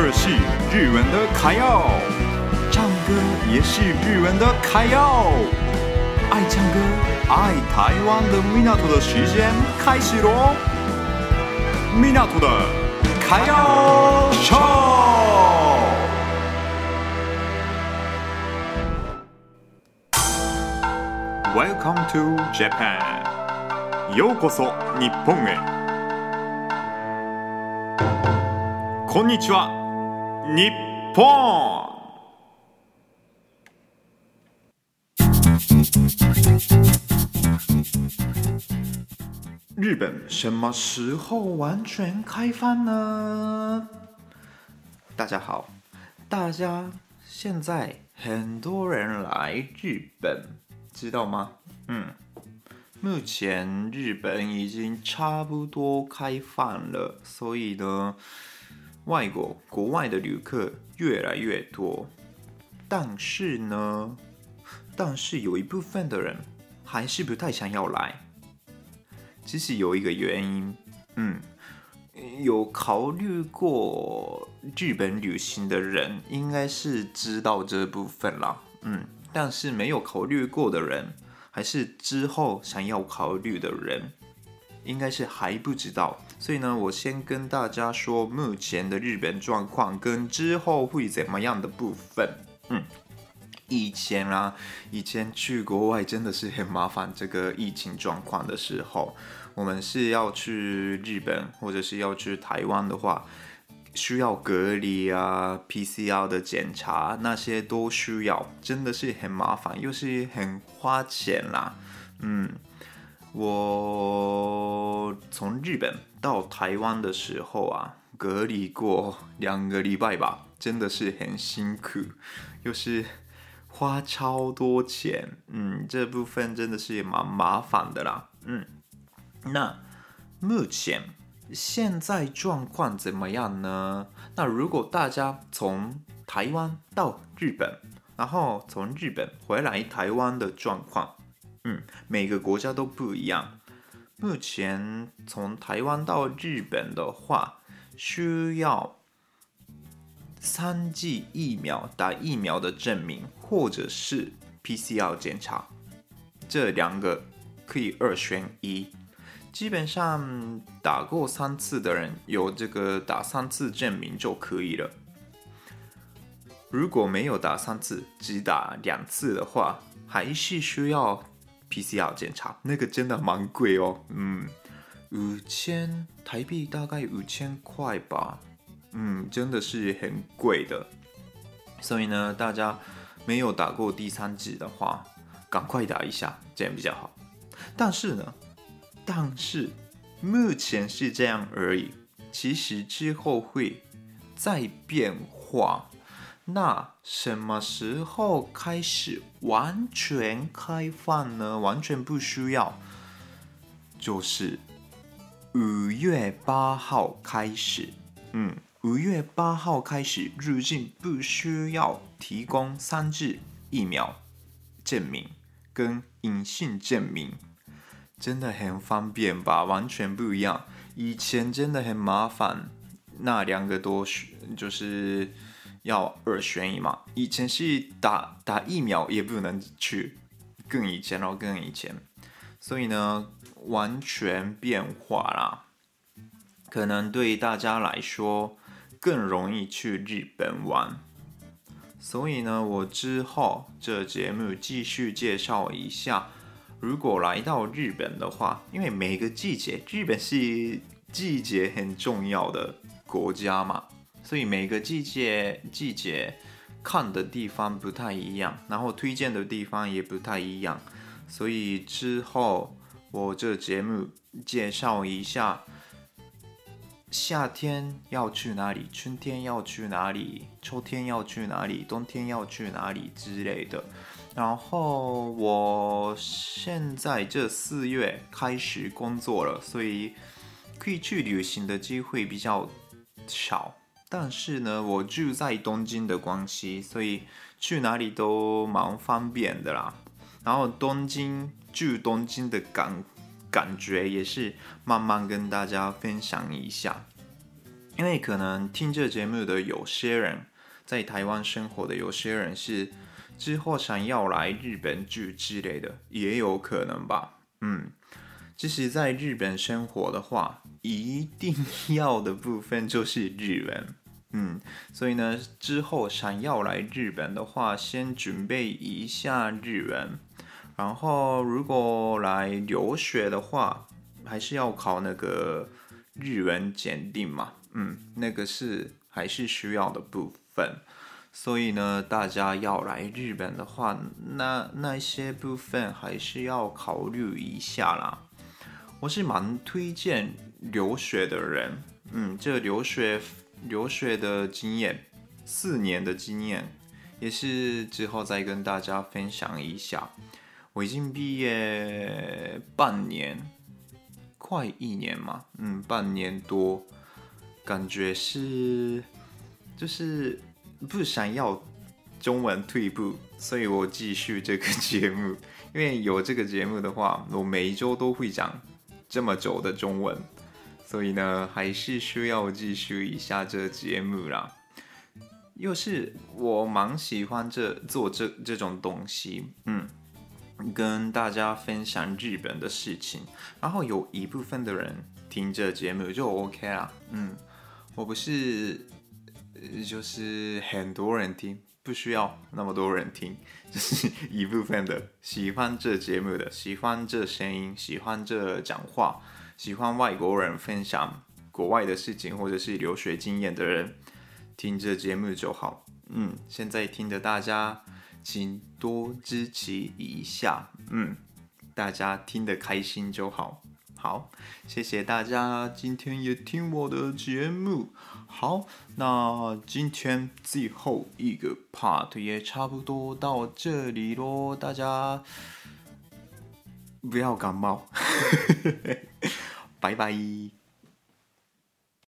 二是日文的卡要，唱歌也是日文的卡要。爱唱歌、爱台湾的米纳图的时间开始喽！米纳图的卡要秀。Welcome to Japan，ようこそ日本へ。こんにちは，日本。日本什么时候完全开放呢？大家好，大家现在很多人来日本。知道吗？嗯，目前日本已经差不多开放了，所以呢，外国国外的旅客越来越多。但是呢，但是有一部分的人还是不太想要来。其实有一个原因，嗯，有考虑过日本旅行的人应该是知道这部分啦，嗯。但是没有考虑过的人，还是之后想要考虑的人，应该是还不知道。所以呢，我先跟大家说目前的日本状况跟之后会怎么样的部分。嗯，以前啊，以前去国外真的是很麻烦。这个疫情状况的时候，我们是要去日本或者是要去台湾的话。需要隔离啊，PCR 的检查那些都需要，真的是很麻烦，又是很花钱啦。嗯，我从日本到台湾的时候啊，隔离过两个礼拜吧，真的是很辛苦，又是花超多钱。嗯，这部分真的是蛮麻烦的啦。嗯，那目前。现在状况怎么样呢？那如果大家从台湾到日本，然后从日本回来台湾的状况，嗯，每个国家都不一样。目前从台湾到日本的话，需要三剂疫苗打疫苗的证明，或者是 PCR 检查，这两个可以二选一。基本上打过三次的人有这个打三次证明就可以了。如果没有打三次，只打两次的话，还是需要 PCR 检查，那个真的蛮贵哦。嗯，五千台币大概五千块吧。嗯，真的是很贵的。所以呢，大家没有打过第三剂的话，赶快打一下，这样比较好。但是呢。但是目前是这样而已，其实之后会再变化。那什么时候开始完全开放呢？完全不需要，就是五月八号开始。嗯，五月八号开始入境不需要提供三剂疫苗证明跟阴性证明。真的很方便吧，完全不一样。以前真的很麻烦，那两个都是就是要二选一嘛。以前是打打疫苗也不能去，更以前然后更以前，所以呢，完全变化啦。可能对大家来说更容易去日本玩，所以呢，我之后这节目继续介绍一下。如果来到日本的话，因为每个季节，日本是季节很重要的国家嘛，所以每个季节季节看的地方不太一样，然后推荐的地方也不太一样，所以之后我这节目介绍一下夏天要去哪里，春天要去哪里，秋天要去哪里，冬天要去哪里之类的。然后我现在这四月开始工作了，所以可以去旅行的机会比较少。但是呢，我住在东京的关系，所以去哪里都蛮方便的啦。然后东京住东京的感感觉也是慢慢跟大家分享一下。因为可能听这节目的有些人在台湾生活的有些人是之后想要来日本住之类的，也有可能吧。嗯，其实在日本生活的话，一定 要的部分就是日文。嗯，所以呢，之后想要来日本的话，先准备一下日文。然后，如果来留学的话，还是要考那个日文检定嘛。嗯，那个是还是需要的部分，所以呢，大家要来日本的话，那那些部分还是要考虑一下啦。我是蛮推荐留学的人，嗯，这留学留学的经验，四年的经验，也是之后再跟大家分享一下。我已经毕业半年，快一年嘛，嗯，半年多。感觉是，就是不想要中文退步，所以我继续这个节目。因为有这个节目的话，我每一周都会讲这么久的中文，所以呢，还是需要继续一下这节目啦。又是我蛮喜欢这做这这种东西，嗯，跟大家分享日本的事情，然后有一部分的人听这节目就 OK 啦，嗯。我不是，就是很多人听，不需要那么多人听，就是一部分的喜欢这节目的，喜欢这声音，喜欢这讲话，喜欢外国人分享国外的事情或者是留学经验的人，听这节目就好。嗯，现在听的大家，请多支持一下。嗯，大家听得开心就好。好，谢谢大家今天也听我的节目。好，那今天最后一个 part 也差不多到这里喽，大家不要感冒，拜拜。